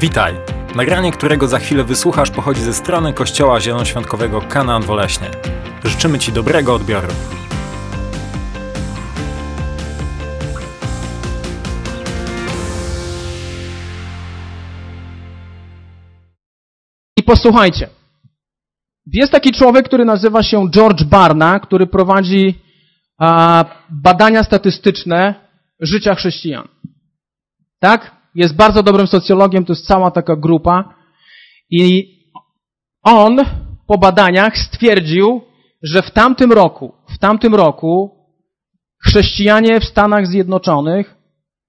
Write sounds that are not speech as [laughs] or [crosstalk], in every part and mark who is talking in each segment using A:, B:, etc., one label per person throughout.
A: Witaj! Nagranie, którego za chwilę wysłuchasz, pochodzi ze strony Kościoła Zielonoświątkowego Kanaan Woleśnie. Życzymy Ci dobrego odbioru.
B: I posłuchajcie. Jest taki człowiek, który nazywa się George Barna, który prowadzi badania statystyczne życia chrześcijan. Tak? Jest bardzo dobrym socjologiem, to jest cała taka grupa. I on po badaniach stwierdził, że w tamtym roku, w tamtym roku chrześcijanie w Stanach Zjednoczonych,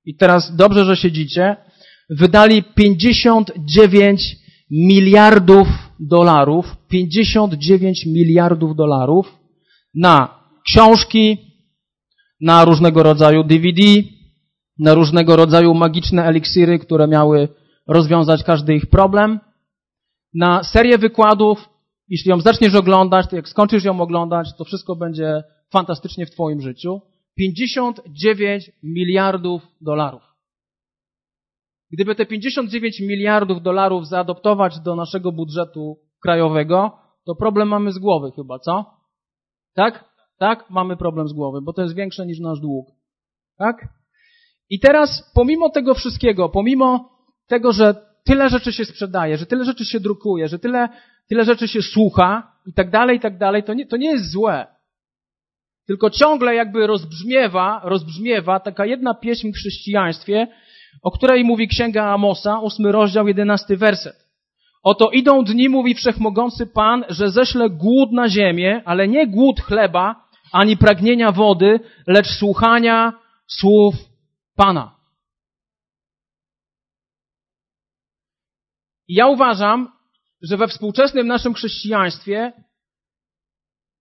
B: i teraz dobrze, że siedzicie, wydali 59 miliardów dolarów, 59 miliardów dolarów na książki, na różnego rodzaju DVD, na różnego rodzaju magiczne eliksiry, które miały rozwiązać każdy ich problem, na serię wykładów. Jeśli ją zaczniesz oglądać, to jak skończysz ją oglądać, to wszystko będzie fantastycznie w Twoim życiu. 59 miliardów dolarów. Gdyby te 59 miliardów dolarów zaadoptować do naszego budżetu krajowego, to problem mamy z głowy chyba, co? Tak? Tak? Mamy problem z głowy, bo to jest większe niż nasz dług. Tak? I teraz, pomimo tego wszystkiego, pomimo tego, że tyle rzeczy się sprzedaje, że tyle rzeczy się drukuje, że tyle, tyle rzeczy się słucha i tak dalej, i tak dalej, to nie, to nie jest złe. Tylko ciągle jakby rozbrzmiewa, rozbrzmiewa taka jedna pieśń w chrześcijaństwie, o której mówi Księga Amosa, ósmy rozdział, jedenasty werset. Oto idą dni, mówi Wszechmogący Pan, że ześle głód na ziemię, ale nie głód chleba, ani pragnienia wody, lecz słuchania słów Pana. I ja uważam, że we współczesnym naszym chrześcijaństwie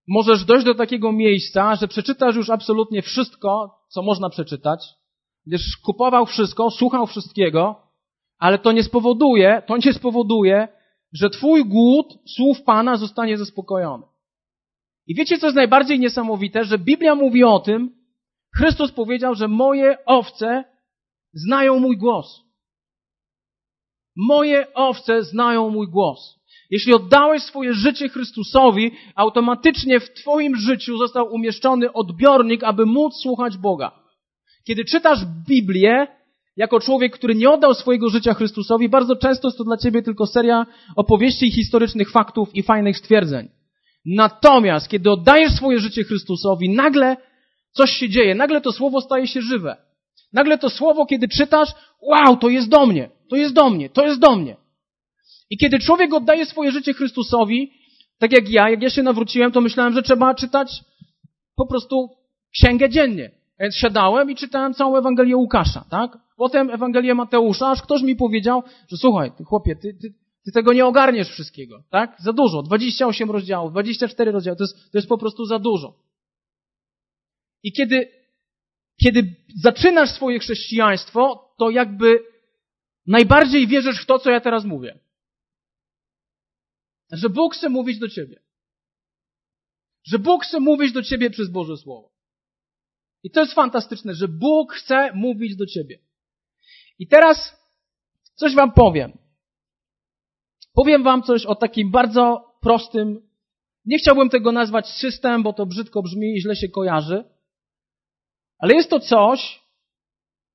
B: możesz dojść do takiego miejsca, że przeczytasz już absolutnie wszystko, co można przeczytać, będziesz kupował wszystko, słuchał wszystkiego, ale to nie spowoduje, to nie spowoduje, że twój głód słów Pana zostanie zaspokojony. I wiecie, co jest najbardziej niesamowite? Że Biblia mówi o tym, Chrystus powiedział, że moje owce znają mój głos. Moje owce znają mój głos. Jeśli oddałeś swoje życie Chrystusowi, automatycznie w Twoim życiu został umieszczony odbiornik, aby móc słuchać Boga. Kiedy czytasz Biblię, jako człowiek, który nie oddał swojego życia Chrystusowi, bardzo często jest to dla Ciebie tylko seria opowieści historycznych faktów i fajnych stwierdzeń. Natomiast, kiedy oddajesz swoje życie Chrystusowi, nagle coś się dzieje, nagle to słowo staje się żywe. Nagle to słowo, kiedy czytasz, wow, to jest do mnie, to jest do mnie, to jest do mnie. I kiedy człowiek oddaje swoje życie Chrystusowi, tak jak ja, jak ja się nawróciłem, to myślałem, że trzeba czytać po prostu księgę dziennie. Więc siadałem i czytałem całą Ewangelię Łukasza, tak? Potem Ewangelię Mateusza, aż ktoś mi powiedział, że słuchaj, ty chłopie, ty, ty, ty tego nie ogarniesz wszystkiego, tak? Za dużo. 28 rozdziałów, 24 rozdziałów, to jest, to jest po prostu za dużo. I kiedy, kiedy zaczynasz swoje chrześcijaństwo, to jakby najbardziej wierzysz w to, co ja teraz mówię. Że Bóg chce mówić do ciebie. Że Bóg chce mówić do ciebie przez Boże Słowo. I to jest fantastyczne, że Bóg chce mówić do ciebie. I teraz coś wam powiem. Powiem wam coś o takim bardzo prostym, nie chciałbym tego nazwać system, bo to brzydko brzmi i źle się kojarzy, ale jest to coś,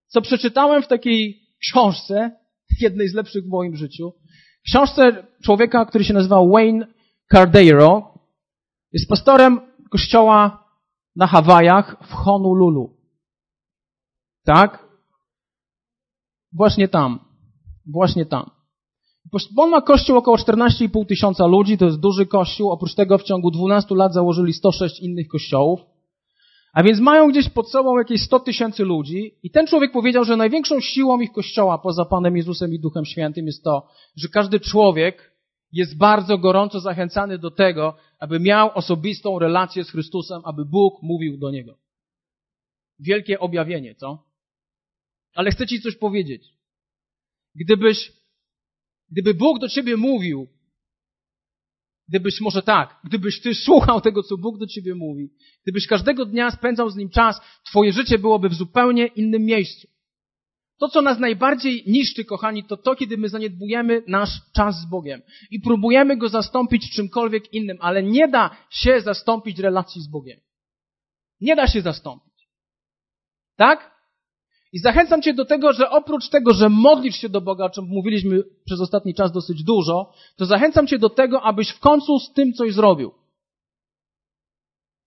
B: co przeczytałem w takiej książce, [laughs] jednej z lepszych w moim życiu. Książce człowieka, który się nazywa Wayne Cardero. Jest pastorem kościoła na Hawajach w Honolulu. Tak? Właśnie tam. Właśnie tam. On ma kościół około 14,5 tysiąca ludzi, to jest duży kościół. Oprócz tego w ciągu 12 lat założyli 106 innych kościołów. A więc mają gdzieś pod sobą jakieś 100 tysięcy ludzi i ten człowiek powiedział, że największą siłą ich kościoła poza Panem Jezusem i Duchem Świętym jest to, że każdy człowiek jest bardzo gorąco zachęcany do tego, aby miał osobistą relację z Chrystusem, aby Bóg mówił do niego. Wielkie objawienie, co? Ale chcę Ci coś powiedzieć. Gdybyś, gdyby Bóg do Ciebie mówił, gdybyś może tak, gdybyś Ty słuchał tego, co Bóg do Ciebie mówi, gdybyś każdego dnia spędzał z Nim czas, Twoje życie byłoby w zupełnie innym miejscu. To, co nas najbardziej niszczy, kochani, to to, kiedy my zaniedbujemy nasz czas z Bogiem i próbujemy go zastąpić czymkolwiek innym, ale nie da się zastąpić relacji z Bogiem. Nie da się zastąpić. Tak? I zachęcam Cię do tego, że oprócz tego, że modlisz się do Boga, o czym mówiliśmy przez ostatni czas dosyć dużo, to zachęcam Cię do tego, abyś w końcu z tym coś zrobił.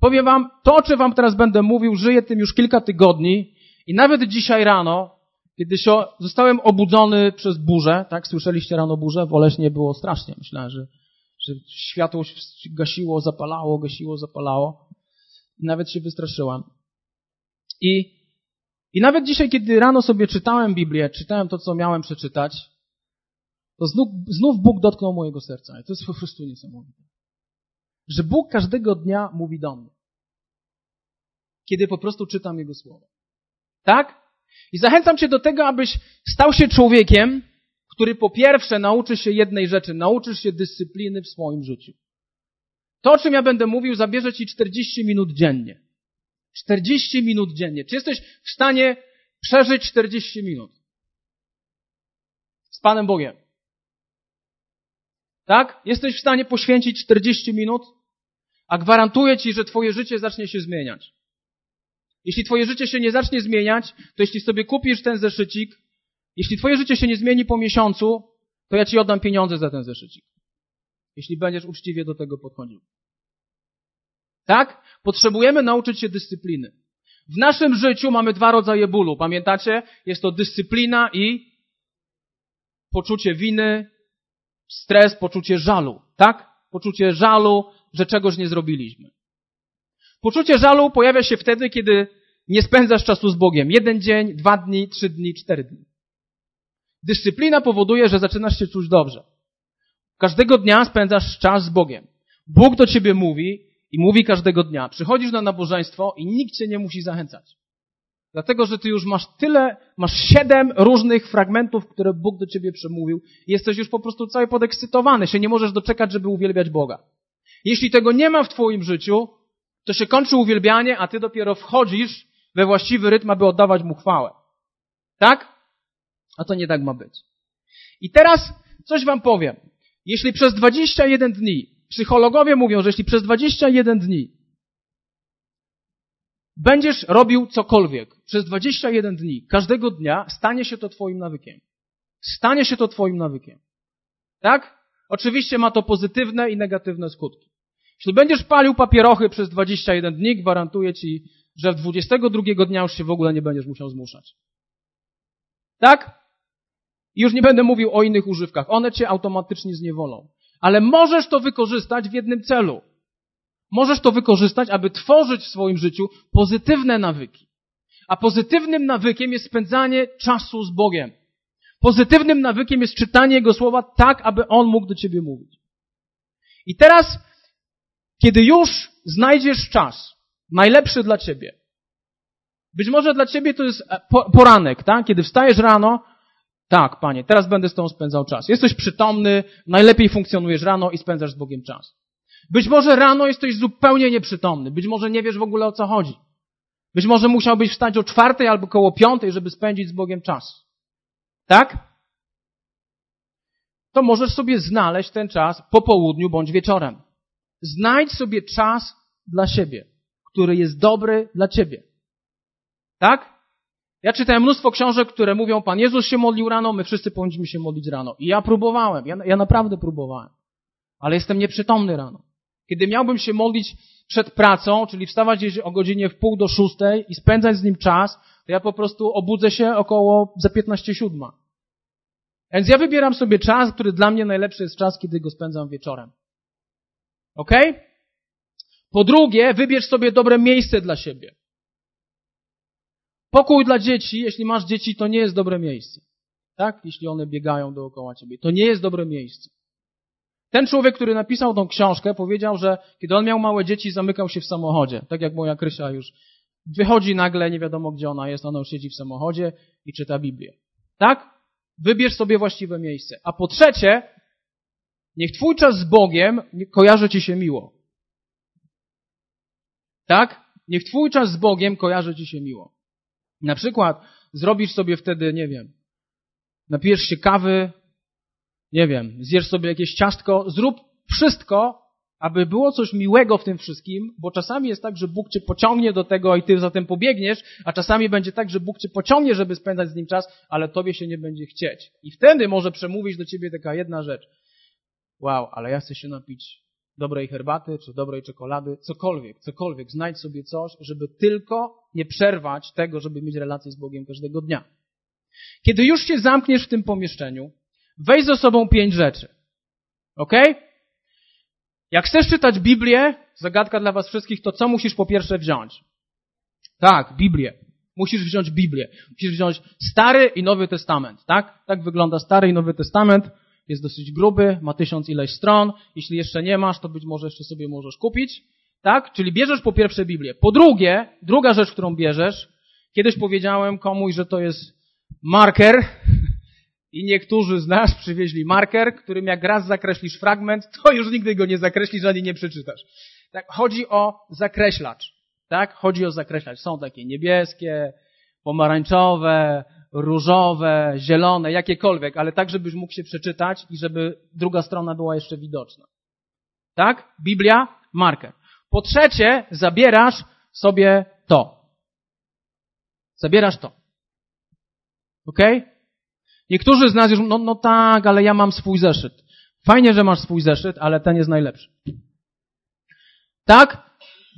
B: Powiem Wam, to o czym Wam teraz będę mówił, żyję tym już kilka tygodni i nawet dzisiaj rano, kiedy się, zostałem obudzony przez burzę, tak, słyszeliście rano burzę, w Oleśnie było strasznie, myślałem, że, że światło gasiło, zapalało, gasiło, zapalało. Nawet się wystraszyłem. I i nawet dzisiaj, kiedy rano sobie czytałem Biblię, czytałem to, co miałem przeczytać, to znów, znów Bóg dotknął mojego serca. I to jest po prostu niesamowite. Że Bóg każdego dnia mówi do mnie. Kiedy po prostu czytam Jego słowo. Tak? I zachęcam Cię do tego, abyś stał się człowiekiem, który po pierwsze nauczy się jednej rzeczy. Nauczysz się dyscypliny w swoim życiu. To, o czym ja będę mówił, zabierze Ci 40 minut dziennie. 40 minut dziennie. Czy jesteś w stanie przeżyć 40 minut? Z Panem Bogiem. Tak? Jesteś w stanie poświęcić 40 minut? A gwarantuję Ci, że Twoje życie zacznie się zmieniać. Jeśli Twoje życie się nie zacznie zmieniać, to jeśli sobie kupisz ten zeszycik, jeśli Twoje życie się nie zmieni po miesiącu, to ja Ci oddam pieniądze za ten zeszycik. Jeśli będziesz uczciwie do tego podchodził. Tak? Potrzebujemy nauczyć się dyscypliny. W naszym życiu mamy dwa rodzaje bólu. Pamiętacie? Jest to dyscyplina i poczucie winy, stres, poczucie żalu. Tak? Poczucie żalu, że czegoś nie zrobiliśmy. Poczucie żalu pojawia się wtedy, kiedy nie spędzasz czasu z Bogiem. Jeden dzień, dwa dni, trzy dni, cztery dni. Dyscyplina powoduje, że zaczynasz się czuć dobrze. Każdego dnia spędzasz czas z Bogiem. Bóg do ciebie mówi, i mówi każdego dnia. Przychodzisz na nabożeństwo i nikt cię nie musi zachęcać. Dlatego, że ty już masz tyle, masz siedem różnych fragmentów, które Bóg do ciebie przemówił jesteś już po prostu cały podekscytowany, się nie możesz doczekać, żeby uwielbiać Boga. Jeśli tego nie ma w twoim życiu, to się kończy uwielbianie, a ty dopiero wchodzisz we właściwy rytm, aby oddawać Mu chwałę. Tak? A to nie tak ma być. I teraz coś wam powiem. Jeśli przez 21 dni Psychologowie mówią, że jeśli przez 21 dni będziesz robił cokolwiek przez 21 dni, każdego dnia, stanie się to twoim nawykiem. Stanie się to twoim nawykiem. Tak? Oczywiście ma to pozytywne i negatywne skutki. Jeśli będziesz palił papierochy przez 21 dni, gwarantuję ci, że w 22 dnia już się w ogóle nie będziesz musiał zmuszać. Tak? I już nie będę mówił o innych używkach. One cię automatycznie zniewolą. Ale możesz to wykorzystać w jednym celu. Możesz to wykorzystać, aby tworzyć w swoim życiu pozytywne nawyki. A pozytywnym nawykiem jest spędzanie czasu z Bogiem. Pozytywnym nawykiem jest czytanie Jego słowa tak, aby On mógł do Ciebie mówić. I teraz, kiedy już znajdziesz czas, najlepszy dla Ciebie, być może dla Ciebie to jest e, poranek, tak? Kiedy wstajesz rano tak, panie, teraz będę z Tobą spędzał czas. Jesteś przytomny, najlepiej funkcjonujesz rano i spędzasz z Bogiem czas. Być może rano jesteś zupełnie nieprzytomny. Być może nie wiesz w ogóle o co chodzi. Być może musiałbyś wstać o czwartej albo koło piątej, żeby spędzić z Bogiem czas. Tak? To możesz sobie znaleźć ten czas po południu bądź wieczorem. Znajdź sobie czas dla siebie, który jest dobry dla ciebie. Tak? Ja czytałem mnóstwo książek, które mówią, Pan Jezus się modlił rano, my wszyscy powinniśmy się modlić rano. I ja próbowałem, ja, ja naprawdę próbowałem. Ale jestem nieprzytomny rano. Kiedy miałbym się modlić przed pracą, czyli wstawać gdzieś o godzinie w pół do szóstej i spędzać z nim czas, to ja po prostu obudzę się około za 15 siódma. Więc ja wybieram sobie czas, który dla mnie najlepszy jest czas, kiedy go spędzam wieczorem. Ok? Po drugie, wybierz sobie dobre miejsce dla siebie. Pokój dla dzieci, jeśli masz dzieci, to nie jest dobre miejsce. Tak? Jeśli one biegają dookoła ciebie. To nie jest dobre miejsce. Ten człowiek, który napisał tą książkę, powiedział, że kiedy on miał małe dzieci, zamykał się w samochodzie. Tak jak moja Krysia już wychodzi nagle, nie wiadomo gdzie ona jest, ona już siedzi w samochodzie i czyta Biblię. Tak? Wybierz sobie właściwe miejsce. A po trzecie, niech twój czas z Bogiem kojarzy ci się miło. Tak? Niech twój czas z Bogiem kojarzy ci się miło. Na przykład zrobisz sobie wtedy, nie wiem, napijesz się kawy, nie wiem, zjesz sobie jakieś ciastko, zrób wszystko, aby było coś miłego w tym wszystkim, bo czasami jest tak, że Bóg cię pociągnie do tego i ty za tym pobiegniesz, a czasami będzie tak, że Bóg cię pociągnie, żeby spędzać z nim czas, ale tobie się nie będzie chcieć. I wtedy może przemówić do ciebie taka jedna rzecz. Wow, ale ja chcę się napić dobrej herbaty, czy dobrej czekolady, cokolwiek, cokolwiek. Znajdź sobie coś, żeby tylko nie przerwać tego, żeby mieć relację z Bogiem każdego dnia. Kiedy już się zamkniesz w tym pomieszczeniu, weź ze sobą pięć rzeczy. Ok? Jak chcesz czytać Biblię, zagadka dla was wszystkich, to co musisz po pierwsze wziąć? Tak, Biblię. Musisz wziąć Biblię. Musisz wziąć Stary i Nowy Testament, tak? Tak wygląda Stary i Nowy Testament. Jest dosyć gruby, ma tysiąc ileś stron. Jeśli jeszcze nie masz, to być może jeszcze sobie możesz kupić. Tak? Czyli bierzesz po pierwsze Biblię. Po drugie, druga rzecz, którą bierzesz, kiedyś powiedziałem komuś, że to jest marker, [laughs] i niektórzy z nas przywieźli marker, którym jak raz zakreślisz fragment, to już nigdy go nie zakreślisz ani nie przeczytasz. Tak, chodzi o zakreślacz. Tak? Chodzi o zakreślacz. Są takie niebieskie, pomarańczowe, różowe, zielone, jakiekolwiek, ale tak, żebyś mógł się przeczytać i żeby druga strona była jeszcze widoczna. Tak? Biblia, marker. Po trzecie, zabierasz sobie to. Zabierasz to. Okay? Niektórzy z nas już, no, no tak, ale ja mam swój zeszyt. Fajnie, że masz swój zeszyt, ale ten jest najlepszy. Tak?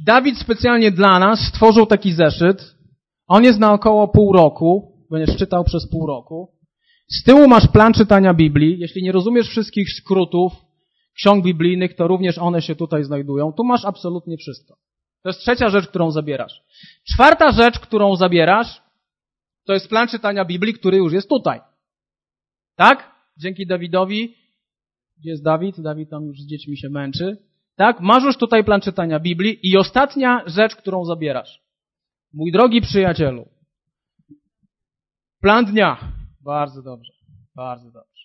B: Dawid specjalnie dla nas stworzył taki zeszyt. On jest na około pół roku. Będziesz czytał przez pół roku. Z tyłu masz plan czytania Biblii. Jeśli nie rozumiesz wszystkich skrótów ksiąg biblijnych, to również one się tutaj znajdują. Tu masz absolutnie wszystko. To jest trzecia rzecz, którą zabierasz. Czwarta rzecz, którą zabierasz, to jest plan czytania Biblii, który już jest tutaj. Tak? Dzięki Dawidowi. Gdzie jest Dawid? Dawid tam już z dziećmi się męczy. Tak? Masz już tutaj plan czytania Biblii i ostatnia rzecz, którą zabierasz. Mój drogi przyjacielu. Plan dnia. Bardzo dobrze. Bardzo dobrze.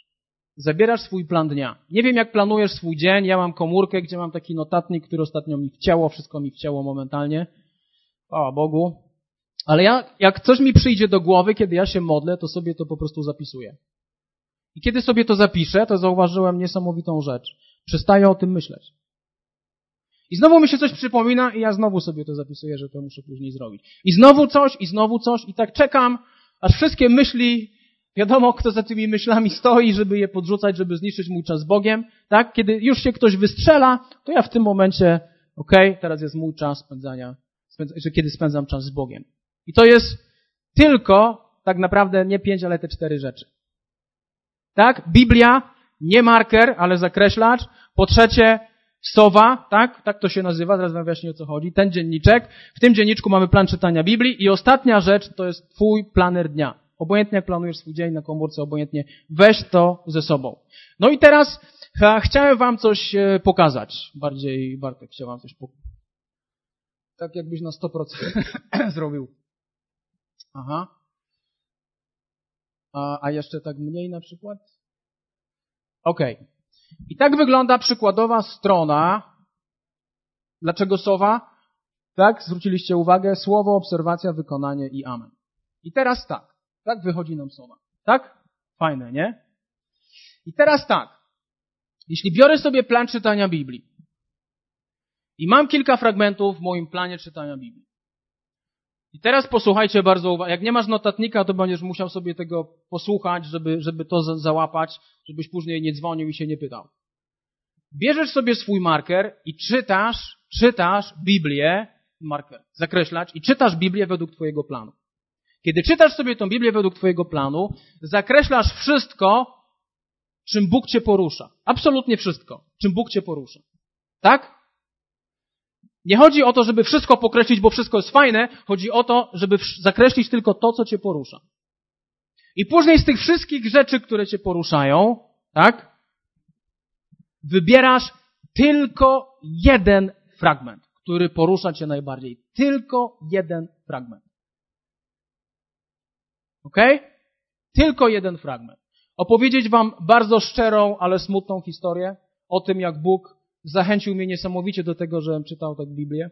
B: Zabierasz swój plan dnia. Nie wiem, jak planujesz swój dzień. Ja mam komórkę, gdzie mam taki notatnik, który ostatnio mi wcięło, wszystko mi wcięło momentalnie. O Bogu. Ale ja, jak coś mi przyjdzie do głowy, kiedy ja się modlę, to sobie to po prostu zapisuję. I kiedy sobie to zapiszę, to zauważyłem niesamowitą rzecz. Przestaję o tym myśleć. I znowu mi się coś przypomina i ja znowu sobie to zapisuję, że to muszę później zrobić. I znowu coś, i znowu coś, i tak czekam, aż wszystkie myśli, wiadomo kto za tymi myślami stoi, żeby je podrzucać, żeby zniszczyć mój czas z Bogiem, tak? Kiedy już się ktoś wystrzela, to ja w tym momencie, okej, okay, teraz jest mój czas spędzania, że kiedy spędzam czas z Bogiem. I to jest tylko, tak naprawdę nie pięć, ale te cztery rzeczy. Tak? Biblia, nie marker, ale zakreślacz. Po trzecie, sowa, tak? Tak to się nazywa, zaraz wam wyjaśnię o co chodzi. Ten dzienniczek. W tym dzienniczku mamy plan czytania Biblii i ostatnia rzecz to jest twój planer dnia. Obojętnie jak planujesz swój dzień na komórce, obojętnie weź to ze sobą. No i teraz ha, chciałem wam coś e, pokazać. Bardziej, Bartek, chciałem wam coś pokazać. Tak jakbyś na 100% [laughs] zrobił. Aha. A, a jeszcze tak mniej na przykład? Okej. Okay. I tak wygląda przykładowa strona. Dlaczego sowa? Tak, zwróciliście uwagę, słowo, obserwacja, wykonanie i amen. I teraz tak. Tak wychodzi nam sowa. Tak? Fajne, nie? I teraz tak. Jeśli biorę sobie plan czytania Biblii i mam kilka fragmentów w moim planie czytania Biblii, i teraz posłuchajcie bardzo uważnie. Jak nie masz notatnika, to będziesz musiał sobie tego posłuchać, żeby, żeby to załapać, żebyś później nie dzwonił i się nie pytał. Bierzesz sobie swój marker i czytasz, czytasz Biblię, marker, zakreślać, i czytasz Biblię według Twojego planu. Kiedy czytasz sobie tą Biblię według Twojego planu, zakreślasz wszystko, czym Bóg Cię porusza. Absolutnie wszystko, czym Bóg Cię porusza. Tak? Nie chodzi o to, żeby wszystko pokreślić, bo wszystko jest fajne. Chodzi o to, żeby zakreślić tylko to, co cię porusza. I później z tych wszystkich rzeczy, które cię poruszają, tak? Wybierasz tylko jeden fragment, który porusza cię najbardziej. Tylko jeden fragment. Ok? Tylko jeden fragment. Opowiedzieć wam bardzo szczerą, ale smutną historię o tym, jak Bóg zachęcił mnie niesamowicie do tego, żebym czytał tak Biblię.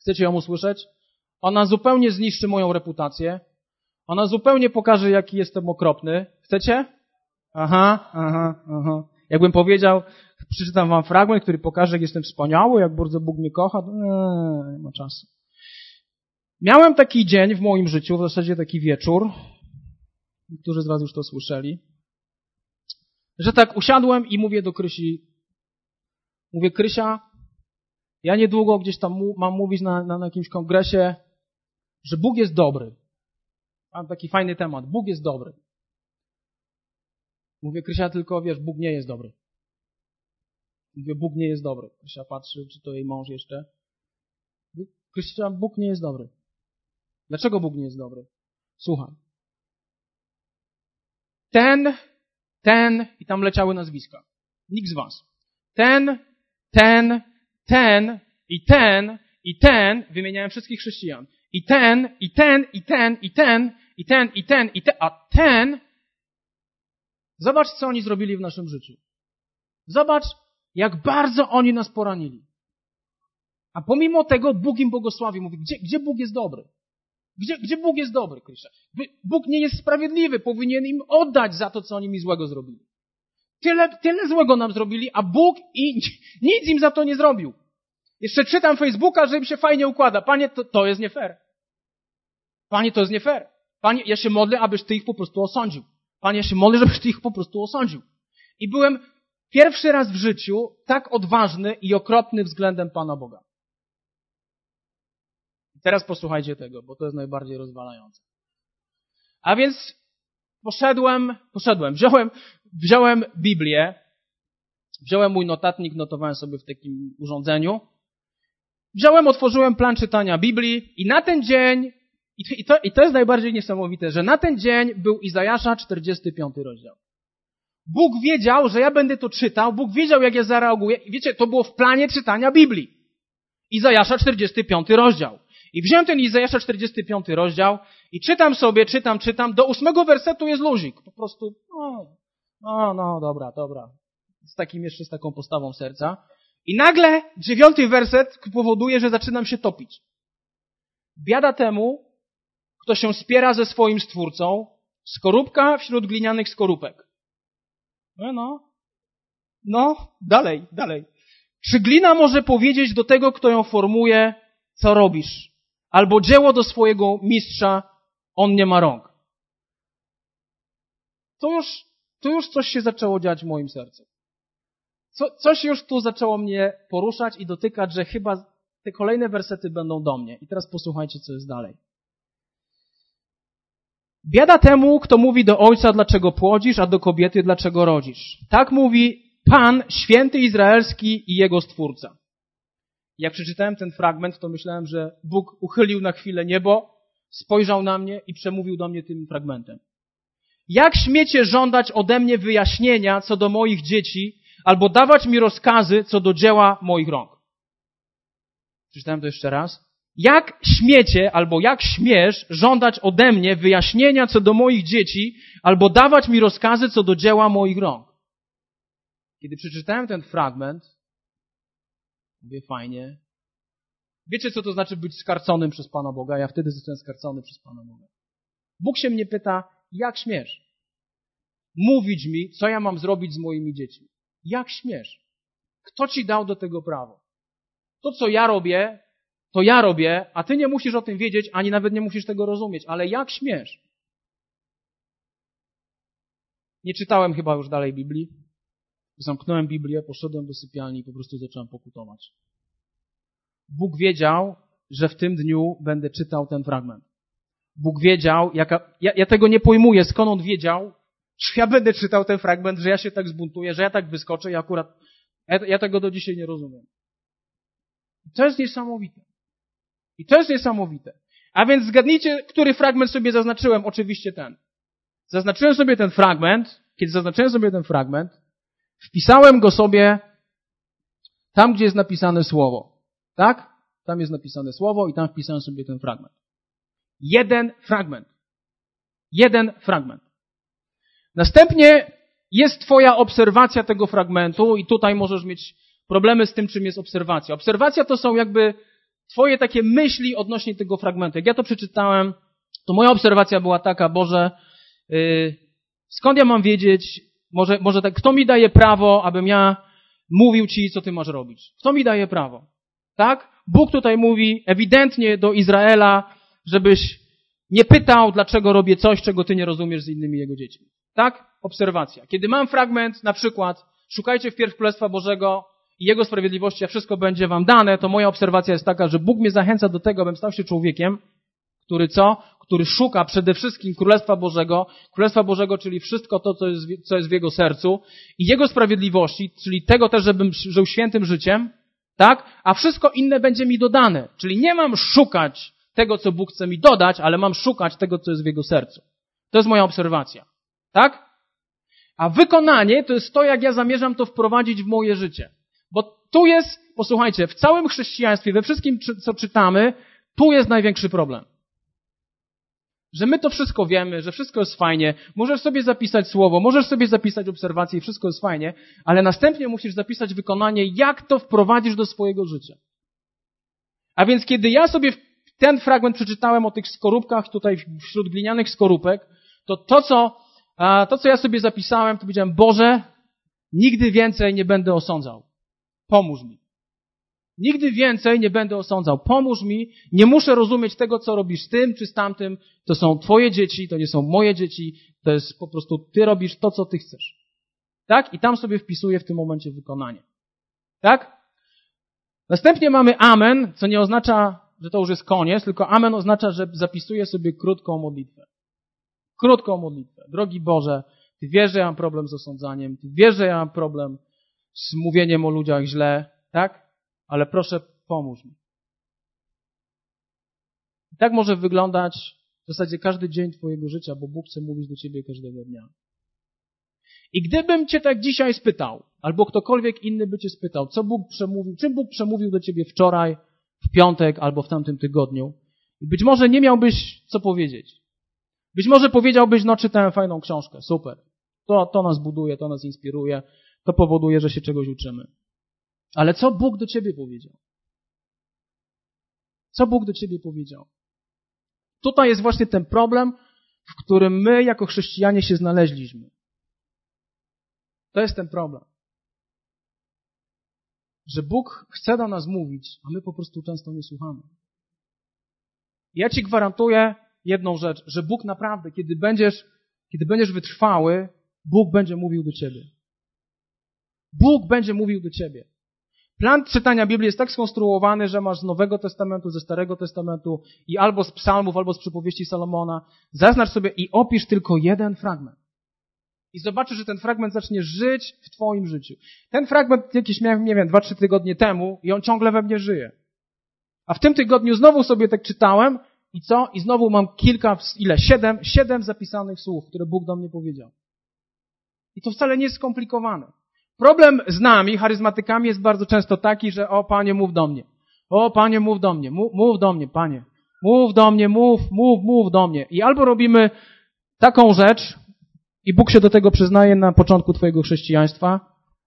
B: Chcecie ją usłyszeć? Ona zupełnie zniszczy moją reputację. Ona zupełnie pokaże, jaki jestem okropny. Chcecie? Aha, aha, aha. Jakbym powiedział, przeczytam wam fragment, który pokaże, jak jestem wspaniały, jak bardzo Bóg mnie kocha, nie, nie ma czasu. Miałem taki dzień w moim życiu, w zasadzie taki wieczór, niektórzy z was już to słyszeli, że tak usiadłem i mówię do Krysi, mówię, Krysia, ja niedługo gdzieś tam mam mówić na, na, na jakimś kongresie, że Bóg jest dobry. Mam taki fajny temat. Bóg jest dobry. Mówię, Krysia, tylko wiesz, Bóg nie jest dobry. Mówię, Bóg nie jest dobry. Krysia patrzy, czy to jej mąż jeszcze. Mówię, Krysia, Bóg nie jest dobry. Dlaczego Bóg nie jest dobry? Słuchaj. Ten, ten, i tam leciały nazwiska. Nikt z was. Ten, ten, ten, i ten, i ten, wymieniałem wszystkich chrześcijan. I ten, i ten, i ten, i ten, i ten, i ten, i ten, a ten, zobacz, co oni zrobili w naszym życiu. Zobacz, jak bardzo oni nas poranili. A pomimo tego Bóg im błogosławi. Mówi, gdzie, gdzie Bóg jest dobry? Gdzie, gdzie Bóg jest dobry, Krysia? Bóg nie jest sprawiedliwy, powinien im oddać za to, co oni mi złego zrobili. Tyle, tyle złego nam zrobili, a Bóg i [laughs] nic im za to nie zrobił. Jeszcze czytam Facebooka, że im się fajnie układa. Panie, to, to jest nie fair. Panie, to jest nie fair. Panie, ja się modlę, abyś Ty ich po prostu osądził. Panie, ja się modlę, żebyś Ty ich po prostu osądził. I byłem pierwszy raz w życiu tak odważny i okropny względem Pana Boga. Teraz posłuchajcie tego, bo to jest najbardziej rozwalające. A więc poszedłem, poszedłem, wziąłem, wziąłem Biblię, wziąłem mój notatnik, notowałem sobie w takim urządzeniu, wziąłem, otworzyłem plan czytania Biblii i na ten dzień, i to, i to jest najbardziej niesamowite, że na ten dzień był Izajasza 45 rozdział. Bóg wiedział, że ja będę to czytał, Bóg wiedział, jak ja zareaguję. I wiecie, to było w planie czytania Biblii. Izajasza 45 rozdział. I wziąłem ten Izajasza 45 rozdział i czytam sobie, czytam, czytam. Do ósmego wersetu jest luzik. Po prostu, no, no, no, dobra, dobra. Z takim jeszcze, z taką postawą serca. I nagle dziewiąty werset powoduje, że zaczynam się topić. Biada temu, kto się spiera ze swoim stwórcą, skorupka wśród glinianych skorupek. No, no. No, dalej, dalej. Czy glina może powiedzieć do tego, kto ją formuje, co robisz? Albo dzieło do swojego mistrza, on nie ma rąk. To już, to już coś się zaczęło dziać w moim sercu. Co, coś już tu zaczęło mnie poruszać i dotykać, że chyba te kolejne wersety będą do mnie. I teraz posłuchajcie, co jest dalej. Biada temu, kto mówi do ojca, dlaczego płodzisz, a do kobiety, dlaczego rodzisz. Tak mówi Pan, święty izraelski i jego stwórca. Jak przeczytałem ten fragment, to myślałem, że Bóg uchylił na chwilę niebo, spojrzał na mnie i przemówił do mnie tym fragmentem. Jak śmiecie żądać ode mnie wyjaśnienia co do moich dzieci, albo dawać mi rozkazy co do dzieła moich rąk? Przeczytałem to jeszcze raz. Jak śmiecie, albo jak śmiesz żądać ode mnie wyjaśnienia co do moich dzieci, albo dawać mi rozkazy co do dzieła moich rąk? Kiedy przeczytałem ten fragment, mówię fajnie. Wiecie, co to znaczy być skarconym przez Pana Boga? Ja wtedy zostałem skarcony przez Pana Boga. Bóg się mnie pyta, jak śmiesz mówić mi, co ja mam zrobić z moimi dziećmi? Jak śmiesz? Kto ci dał do tego prawo? To, co ja robię, to ja robię, a ty nie musisz o tym wiedzieć, ani nawet nie musisz tego rozumieć. Ale jak śmiesz? Nie czytałem chyba już dalej Biblii. Zamknąłem Biblię, poszedłem do sypialni i po prostu zacząłem pokutować. Bóg wiedział, że w tym dniu będę czytał ten fragment. Bóg wiedział, jaka, ja, ja tego nie pojmuję, skąd on wiedział, że ja będę czytał ten fragment, że ja się tak zbuntuję, że ja tak wyskoczę i akurat, ja, ja tego do dzisiaj nie rozumiem. I to jest niesamowite. I to jest niesamowite. A więc zgadnijcie, który fragment sobie zaznaczyłem. Oczywiście ten. Zaznaczyłem sobie ten fragment. Kiedy zaznaczyłem sobie ten fragment, wpisałem go sobie tam, gdzie jest napisane słowo. Tak? Tam jest napisane słowo i tam wpisałem sobie ten fragment. Jeden fragment. Jeden fragment. Następnie jest Twoja obserwacja tego fragmentu i tutaj możesz mieć problemy z tym, czym jest obserwacja. Obserwacja to są jakby Twoje takie myśli odnośnie tego fragmentu. Jak ja to przeczytałem, to moja obserwacja była taka, Boże, yy, skąd ja mam wiedzieć, może, może tak, kto mi daje prawo, abym ja mówił Ci, co Ty masz robić? Kto mi daje prawo? Tak? Bóg tutaj mówi ewidentnie do Izraela, żebyś nie pytał, dlaczego robię coś, czego Ty nie rozumiesz z innymi Jego dziećmi. Tak? Obserwacja. Kiedy mam fragment, na przykład, szukajcie wpierw Królestwa Bożego i Jego sprawiedliwości, a wszystko będzie Wam dane, to moja obserwacja jest taka, że Bóg mnie zachęca do tego, abym stał się człowiekiem, który co? Który szuka przede wszystkim Królestwa Bożego, Królestwa Bożego, czyli wszystko to, co jest, co jest w Jego sercu i Jego sprawiedliwości, czyli tego też, żebym żył świętym życiem, tak? A wszystko inne będzie mi dodane. Czyli nie mam szukać tego, co Bóg chce mi dodać, ale mam szukać tego, co jest w Jego sercu. To jest moja obserwacja. Tak? A wykonanie to jest to, jak ja zamierzam to wprowadzić w moje życie. Bo tu jest, posłuchajcie, w całym chrześcijaństwie, we wszystkim, co czytamy, tu jest największy problem. Że my to wszystko wiemy, że wszystko jest fajnie, możesz sobie zapisać słowo, możesz sobie zapisać obserwacje i wszystko jest fajnie, ale następnie musisz zapisać wykonanie, jak to wprowadzisz do swojego życia. A więc kiedy ja sobie ten fragment przeczytałem o tych skorupkach tutaj wśród glinianych skorupek, to to, co, to, co ja sobie zapisałem, to powiedziałem, Boże, nigdy więcej nie będę osądzał. Pomóż mi. Nigdy więcej nie będę osądzał. Pomóż mi. Nie muszę rozumieć tego, co robisz z tym czy z tamtym. To są twoje dzieci, to nie są moje dzieci. To jest po prostu ty robisz to, co ty chcesz. Tak? I tam sobie wpisuję w tym momencie wykonanie. Tak? Następnie mamy amen, co nie oznacza, że to już jest koniec, tylko amen oznacza, że zapisuję sobie krótką modlitwę. Krótką modlitwę. Drogi Boże, Ty wiesz, że ja mam problem z osądzaniem, Ty wiesz, że ja mam problem z mówieniem o ludziach źle, tak? Ale proszę pomóż mi. I tak może wyglądać w zasadzie każdy dzień Twojego życia, bo Bóg chce mówić do Ciebie każdego dnia. I gdybym Cię tak dzisiaj spytał, albo ktokolwiek inny by Cię spytał, co Bóg przemówił, czym Bóg przemówił do Ciebie wczoraj, w piątek albo w tamtym tygodniu, i być może nie miałbyś co powiedzieć. Być może powiedziałbyś, no czytałem fajną książkę, super. To, to nas buduje, to nas inspiruje, to powoduje, że się czegoś uczymy. Ale co Bóg do ciebie powiedział? Co Bóg do ciebie powiedział? Tutaj jest właśnie ten problem, w którym my jako chrześcijanie się znaleźliśmy. To jest ten problem. Że Bóg chce do nas mówić, a my po prostu często nie słuchamy. Ja ci gwarantuję jedną rzecz, że Bóg naprawdę, kiedy będziesz, kiedy będziesz wytrwały, Bóg będzie mówił do ciebie. Bóg będzie mówił do ciebie. Plan czytania Biblii jest tak skonstruowany, że masz z Nowego Testamentu, ze Starego Testamentu i albo z psalmów, albo z przypowieści Salomona. Zaznacz sobie i opisz tylko jeden fragment. I zobaczysz, że ten fragment zacznie żyć w Twoim życiu. Ten fragment jakiś miałem, nie wiem, dwa, trzy tygodnie temu i on ciągle we mnie żyje. A w tym tygodniu znowu sobie tak czytałem i co? I znowu mam kilka, ile? Siedem, siedem zapisanych słów, które Bóg do mnie powiedział. I to wcale nie jest skomplikowane. Problem z nami, charyzmatykami, jest bardzo często taki, że o Panie, mów do mnie. O Panie, mów do mnie. Mów, mów do mnie, Panie. Mów do mnie, mów, mów, mów do mnie. I albo robimy taką rzecz i Bóg się do tego przyznaje na początku Twojego chrześcijaństwa.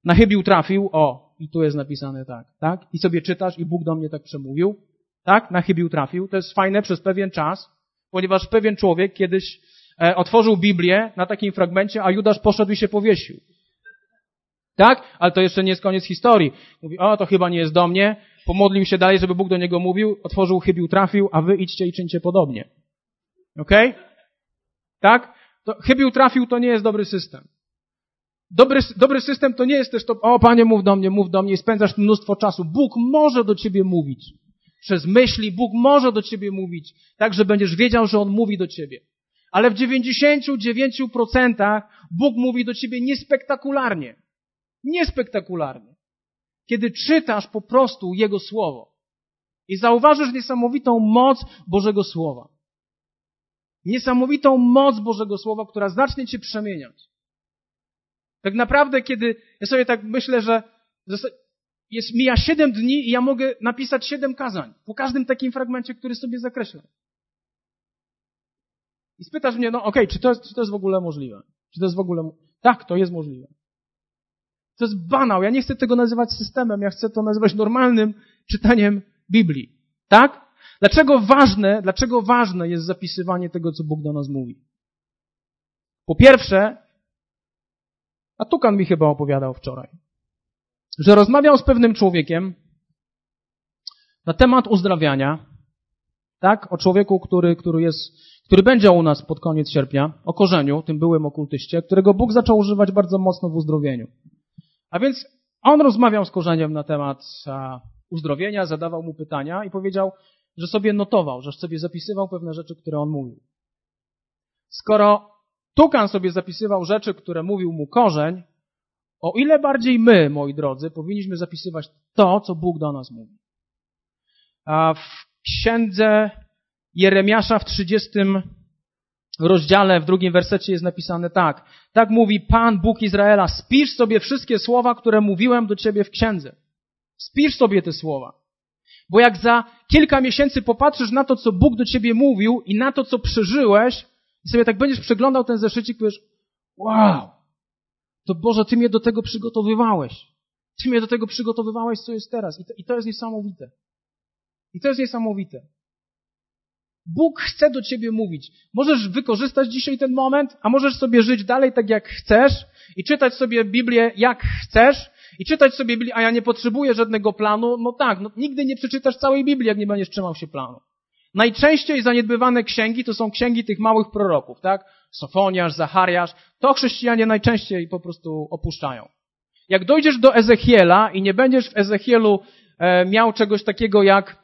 B: Na chybił trafił, o, i tu jest napisane tak, tak? I sobie czytasz i Bóg do mnie tak przemówił. Tak? Na chybił trafił. To jest fajne przez pewien czas, ponieważ pewien człowiek kiedyś e, otworzył Biblię na takim fragmencie, a Judasz poszedł i się powiesił. Tak? Ale to jeszcze nie jest koniec historii. Mówi, o, to chyba nie jest do mnie. Pomodlił się dalej, żeby Bóg do niego mówił, otworzył, chybił, trafił, a wy idźcie i czyńcie podobnie. Okej? Okay? Tak? To chybił, trafił to nie jest dobry system. Dobry, dobry system to nie jest też to, o Panie, mów do mnie, mów do mnie i spędzasz mnóstwo czasu. Bóg może do ciebie mówić. Przez myśli Bóg może do ciebie mówić, tak, że będziesz wiedział, że On mówi do ciebie. Ale w 99% Bóg mówi do ciebie niespektakularnie. Niespektakularnie. Kiedy czytasz po prostu Jego Słowo i zauważysz niesamowitą moc Bożego Słowa. Niesamowitą moc Bożego Słowa, która zacznie Cię przemieniać. Tak naprawdę, kiedy ja sobie tak myślę, że jest, mija siedem dni i ja mogę napisać siedem kazań po każdym takim fragmencie, który sobie zakreślam. I spytasz mnie, no okej, okay, czy, to czy to jest w ogóle możliwe? Czy to jest w ogóle... Tak, to jest możliwe. To jest banał. Ja nie chcę tego nazywać systemem, ja chcę to nazywać normalnym czytaniem Biblii. Tak? Dlaczego ważne, dlaczego ważne jest zapisywanie tego, co Bóg do nas mówi? Po pierwsze, a Tukan mi chyba opowiadał wczoraj, że rozmawiał z pewnym człowiekiem na temat uzdrawiania, tak? O człowieku, który, który jest, który będzie u nas pod koniec sierpnia, o korzeniu, tym byłym okultyście, którego Bóg zaczął używać bardzo mocno w uzdrowieniu. A więc on rozmawiał z korzeniem na temat uzdrowienia, zadawał mu pytania i powiedział, że sobie notował, że sobie zapisywał pewne rzeczy, które on mówił. Skoro Tukan sobie zapisywał rzeczy, które mówił mu korzeń, o ile bardziej my, moi drodzy, powinniśmy zapisywać to, co Bóg do nas mówi. A w księdze Jeremiasza w 30 rozdziale, w drugim wersecie jest napisane tak. Tak mówi Pan Bóg Izraela, spisz sobie wszystkie słowa, które mówiłem do ciebie w księdze. Spisz sobie te słowa. Bo jak za kilka miesięcy popatrzysz na to, co Bóg do ciebie mówił i na to, co przeżyłeś, i sobie tak będziesz przeglądał ten zeszycik, powiesz, wow, to Boże, Ty mnie do tego przygotowywałeś. Ty mnie do tego przygotowywałeś, co jest teraz. I to, i to jest niesamowite. I to jest niesamowite. Bóg chce do ciebie mówić. Możesz wykorzystać dzisiaj ten moment, a możesz sobie żyć dalej tak jak chcesz i czytać sobie Biblię jak chcesz i czytać sobie Biblię, a ja nie potrzebuję żadnego planu. No tak, no, nigdy nie przeczytasz całej Biblii, jak nie będziesz trzymał się planu. Najczęściej zaniedbywane księgi to są księgi tych małych proroków, tak? Sofoniasz, Zachariasz. To chrześcijanie najczęściej po prostu opuszczają. Jak dojdziesz do Ezechiela i nie będziesz w Ezechielu e, miał czegoś takiego jak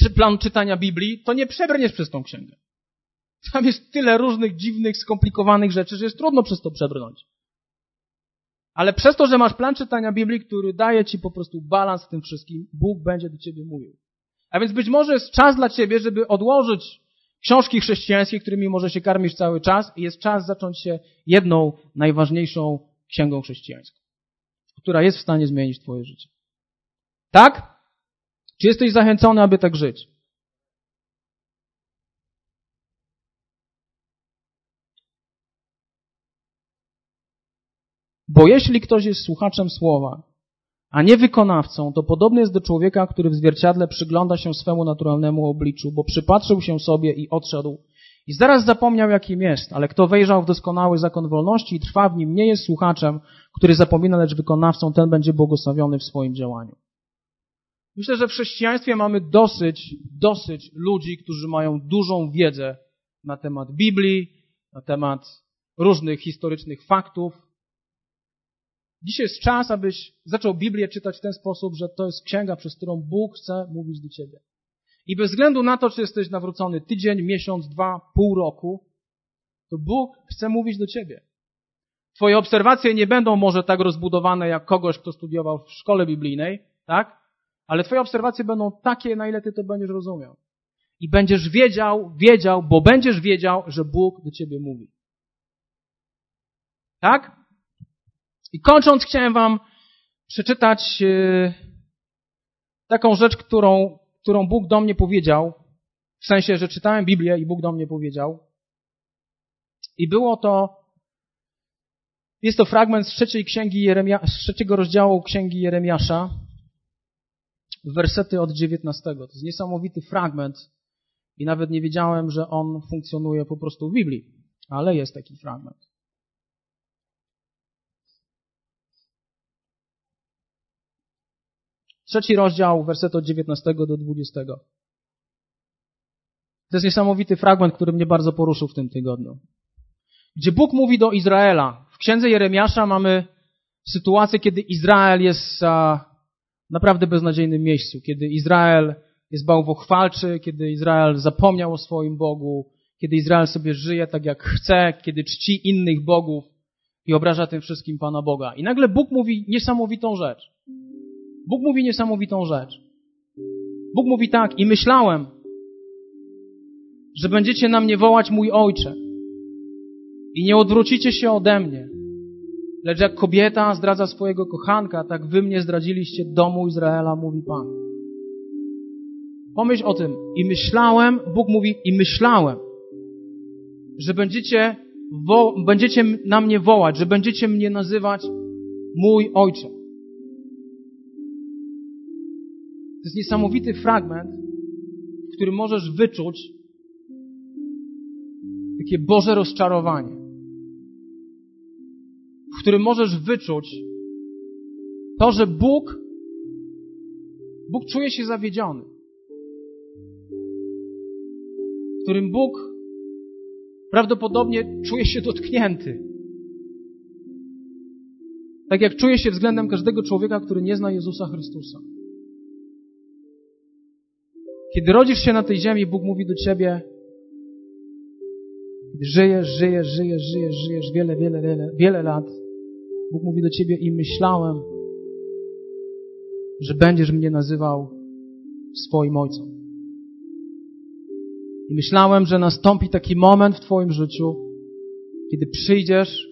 B: czy plan czytania Biblii, to nie przebrniesz przez tą księgę. Tam jest tyle różnych dziwnych, skomplikowanych rzeczy, że jest trudno przez to przebrnąć. Ale przez to, że masz plan czytania Biblii, który daje ci po prostu balans w tym wszystkim, Bóg będzie do ciebie mówił. A więc być może jest czas dla ciebie, żeby odłożyć książki chrześcijańskie, którymi może się karmisz cały czas i jest czas zacząć się jedną najważniejszą księgą chrześcijańską, która jest w stanie zmienić twoje życie. Tak? Czy jesteś zachęcony, aby tak żyć? Bo jeśli ktoś jest słuchaczem słowa, a nie wykonawcą, to podobny jest do człowieka, który w zwierciadle przygląda się swemu naturalnemu obliczu, bo przypatrzył się sobie i odszedł. I zaraz zapomniał, jakim jest, ale kto wejrzał w doskonały zakon wolności i trwa w nim, nie jest słuchaczem, który zapomina, lecz wykonawcą, ten będzie błogosławiony w swoim działaniu. Myślę, że w chrześcijaństwie mamy dosyć, dosyć ludzi, którzy mają dużą wiedzę na temat Biblii, na temat różnych historycznych faktów, Dzisiaj jest czas, abyś zaczął Biblię czytać w ten sposób, że to jest księga, przez którą Bóg chce mówić do ciebie. I bez względu na to, czy jesteś nawrócony tydzień, miesiąc, dwa, pół roku, to Bóg chce mówić do ciebie. Twoje obserwacje nie będą może tak rozbudowane jak kogoś, kto studiował w szkole biblijnej, tak? Ale twoje obserwacje będą takie, na ile ty to będziesz rozumiał. I będziesz wiedział, wiedział, bo będziesz wiedział, że Bóg do ciebie mówi. Tak? I kończąc, chciałem Wam przeczytać e, taką rzecz, którą, którą Bóg do mnie powiedział. W sensie, że czytałem Biblię i Bóg do mnie powiedział. I było to, jest to fragment z trzeciej księgi Jeremia, z trzeciego rozdziału księgi Jeremiasza, wersety od 19. To jest niesamowity fragment i nawet nie wiedziałem, że on funkcjonuje po prostu w Biblii, ale jest taki fragment. Trzeci rozdział, werset od 19 do 20. To jest niesamowity fragment, który mnie bardzo poruszył w tym tygodniu. Gdzie Bóg mówi do Izraela. W księdze Jeremiasza mamy sytuację, kiedy Izrael jest naprawdę beznadziejnym miejscu, kiedy Izrael jest bałwochwalczy, kiedy Izrael zapomniał o swoim Bogu, kiedy Izrael sobie żyje tak jak chce, kiedy czci innych bogów i obraża tym wszystkim Pana Boga. I nagle Bóg mówi niesamowitą rzecz. Bóg mówi niesamowitą rzecz. Bóg mówi tak, i myślałem, że będziecie na mnie wołać mój ojcze i nie odwrócicie się ode mnie. Lecz jak kobieta zdradza swojego kochanka, tak wy mnie zdradziliście domu Izraela, mówi Pan. Pomyśl o tym. I myślałem, Bóg mówi, i myślałem, że będziecie, będziecie na mnie wołać, że będziecie mnie nazywać mój ojcze. To jest niesamowity fragment, w którym możesz wyczuć takie Boże rozczarowanie, w którym możesz wyczuć to, że Bóg, Bóg czuje się zawiedziony, w którym Bóg prawdopodobnie czuje się dotknięty. Tak jak czuje się względem każdego człowieka, który nie zna Jezusa Chrystusa. Kiedy rodzisz się na tej ziemi, Bóg mówi do ciebie, żyjesz, żyjesz, żyjesz, żyjesz, żyjesz wiele, wiele, wiele, wiele lat, Bóg mówi do ciebie i myślałem, że będziesz mnie nazywał swoim ojcem. I myślałem, że nastąpi taki moment w Twoim życiu, kiedy przyjdziesz,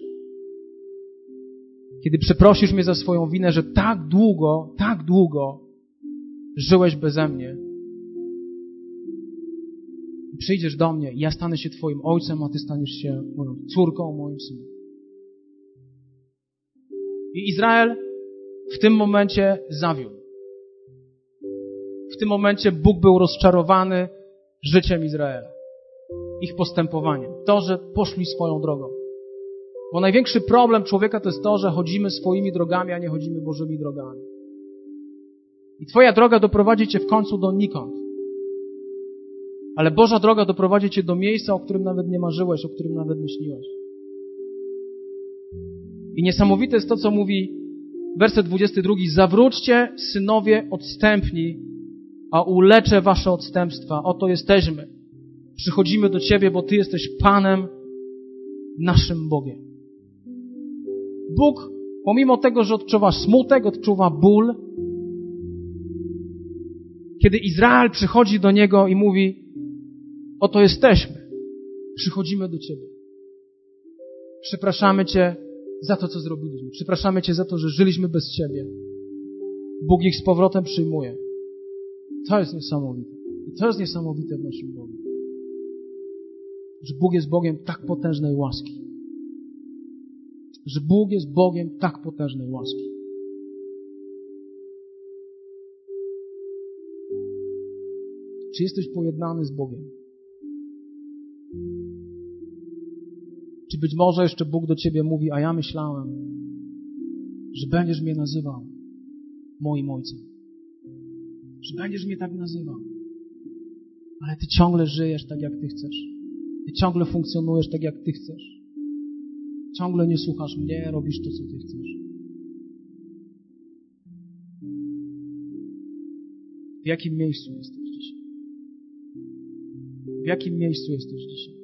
B: kiedy przeprosisz mnie za swoją winę, że tak długo, tak długo żyłeś beze mnie. Przyjdziesz do mnie ja stanę się Twoim ojcem, a Ty staniesz się moją córką, moim synem. I Izrael w tym momencie zawiódł. W tym momencie Bóg był rozczarowany życiem Izraela, ich postępowaniem. To, że poszli swoją drogą. Bo największy problem człowieka to jest to, że chodzimy swoimi drogami, a nie chodzimy Bożymi drogami. I Twoja droga doprowadzi Cię w końcu do nikąd. Ale Boża droga doprowadzi Cię do miejsca, o którym nawet nie marzyłeś, o którym nawet nie śniłeś. I niesamowite jest to, co mówi werset 22. Zawróćcie, synowie odstępni, a uleczę wasze odstępstwa. Oto jesteśmy. Przychodzimy do Ciebie, bo Ty jesteś Panem, naszym Bogiem. Bóg, pomimo tego, że odczuwa smutek, odczuwa ból, kiedy Izrael przychodzi do Niego i mówi, oto jesteśmy, przychodzimy do Ciebie. Przepraszamy Cię za to, co zrobiliśmy. Przepraszamy Cię za to, że żyliśmy bez Ciebie. Bóg ich z powrotem przyjmuje. To jest niesamowite. I to jest niesamowite w naszym Bogu. Że Bóg jest Bogiem tak potężnej łaski. Że Bóg jest Bogiem tak potężnej łaski. Czy jesteś pojednany z Bogiem? Czy być może jeszcze Bóg do ciebie mówi, a ja myślałem, że będziesz mnie nazywał moim ojcem. Że będziesz mnie tak nazywał. Ale ty ciągle żyjesz tak, jak ty chcesz. Ty ciągle funkcjonujesz tak, jak ty chcesz. Ciągle nie słuchasz mnie, robisz to, co ty chcesz. W jakim miejscu jesteś dzisiaj? W jakim miejscu jesteś dzisiaj?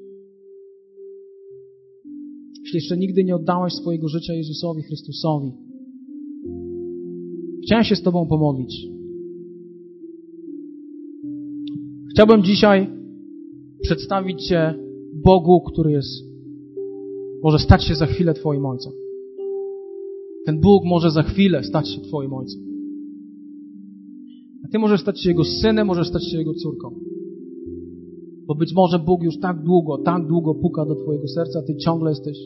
B: Jeśli jeszcze nigdy nie oddałeś swojego życia Jezusowi Chrystusowi, chciałem się z Tobą pomodlić. Chciałbym dzisiaj przedstawić Cię Bogu, który jest, może stać się za chwilę Twoim Ojcem. Ten Bóg może za chwilę stać się Twoim Ojcem. A Ty możesz stać się Jego synem, możesz stać się Jego córką. Bo być może Bóg już tak długo, tak długo puka do Twojego serca, Ty ciągle jesteś,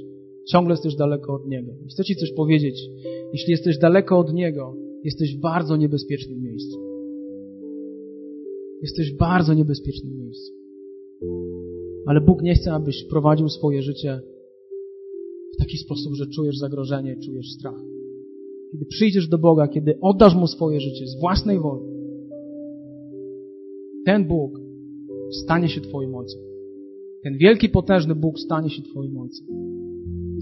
B: ciągle jesteś daleko od Niego. Chcę Ci coś powiedzieć. Jeśli jesteś daleko od Niego, jesteś w bardzo niebezpiecznym miejscu. Jesteś w bardzo niebezpiecznym miejscu. Ale Bóg nie chce, abyś prowadził swoje życie w taki sposób, że czujesz zagrożenie, czujesz strach. Kiedy przyjdziesz do Boga, kiedy oddasz Mu swoje życie z własnej woli, ten Bóg stanie się Twoim Ojcem. Ten wielki, potężny Bóg stanie się Twoim Ojcem.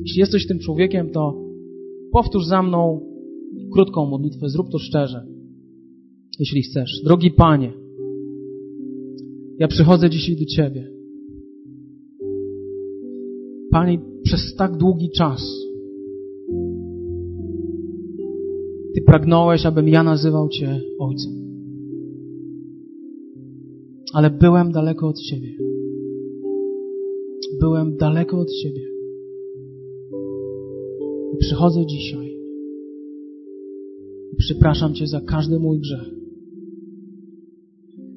B: Jeśli jesteś tym człowiekiem, to powtórz za mną krótką modlitwę, zrób to szczerze, jeśli chcesz. Drogi Panie, ja przychodzę dzisiaj do Ciebie. Panie, przez tak długi czas Ty pragnąłeś, abym ja nazywał Cię Ojcem. Ale byłem daleko od Ciebie. Byłem daleko od Ciebie. Przychodzę dzisiaj. I przepraszam Cię za każdy mój grzech.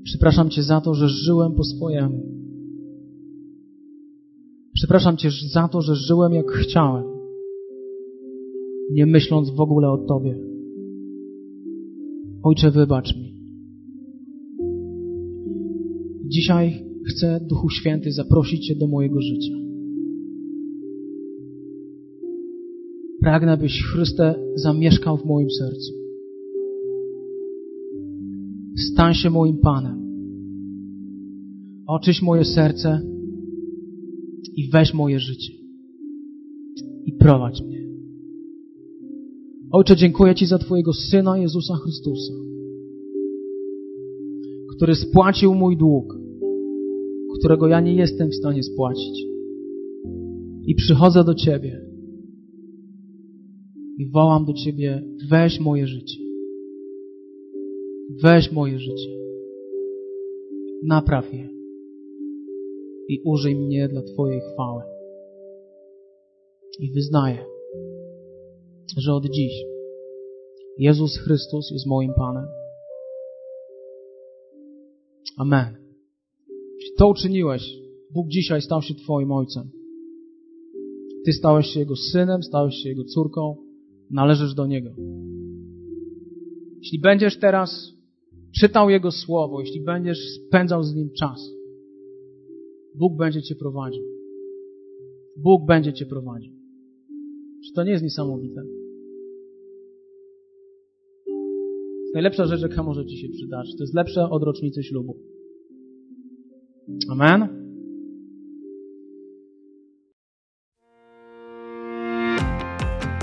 B: Przepraszam Cię za to, że żyłem po swojemu. Przepraszam Cię za to, że żyłem jak chciałem, nie myśląc w ogóle o Tobie. Ojcze, wybacz mi. Dzisiaj chcę, Duchu Święty, zaprosić Cię do mojego życia. Pragnę, byś Chryste zamieszkał w moim sercu. Stań się moim Panem. Oczyś moje serce i weź moje życie. I prowadź mnie. Ojcze, dziękuję Ci za Twojego Syna Jezusa Chrystusa, który spłacił mój dług, którego ja nie jestem w stanie spłacić. I przychodzę do Ciebie i wołam do Ciebie, weź moje życie. Weź moje życie. Napraw je. I użyj mnie dla Twojej chwały. I wyznaję, że od dziś Jezus Chrystus jest moim Panem. Amen. Jeśli to uczyniłeś, Bóg dzisiaj stał się Twoim Ojcem. Ty stałeś się Jego synem, stałeś się Jego córką, należysz do Niego. Jeśli będziesz teraz czytał Jego Słowo, jeśli będziesz spędzał z Nim czas, Bóg będzie Cię prowadził. Bóg będzie Cię prowadził. Czy to nie jest niesamowite? Najlepsza rzecz, jaka może Ci się przydać. To jest lepsze od rocznicy ślubu. Amen?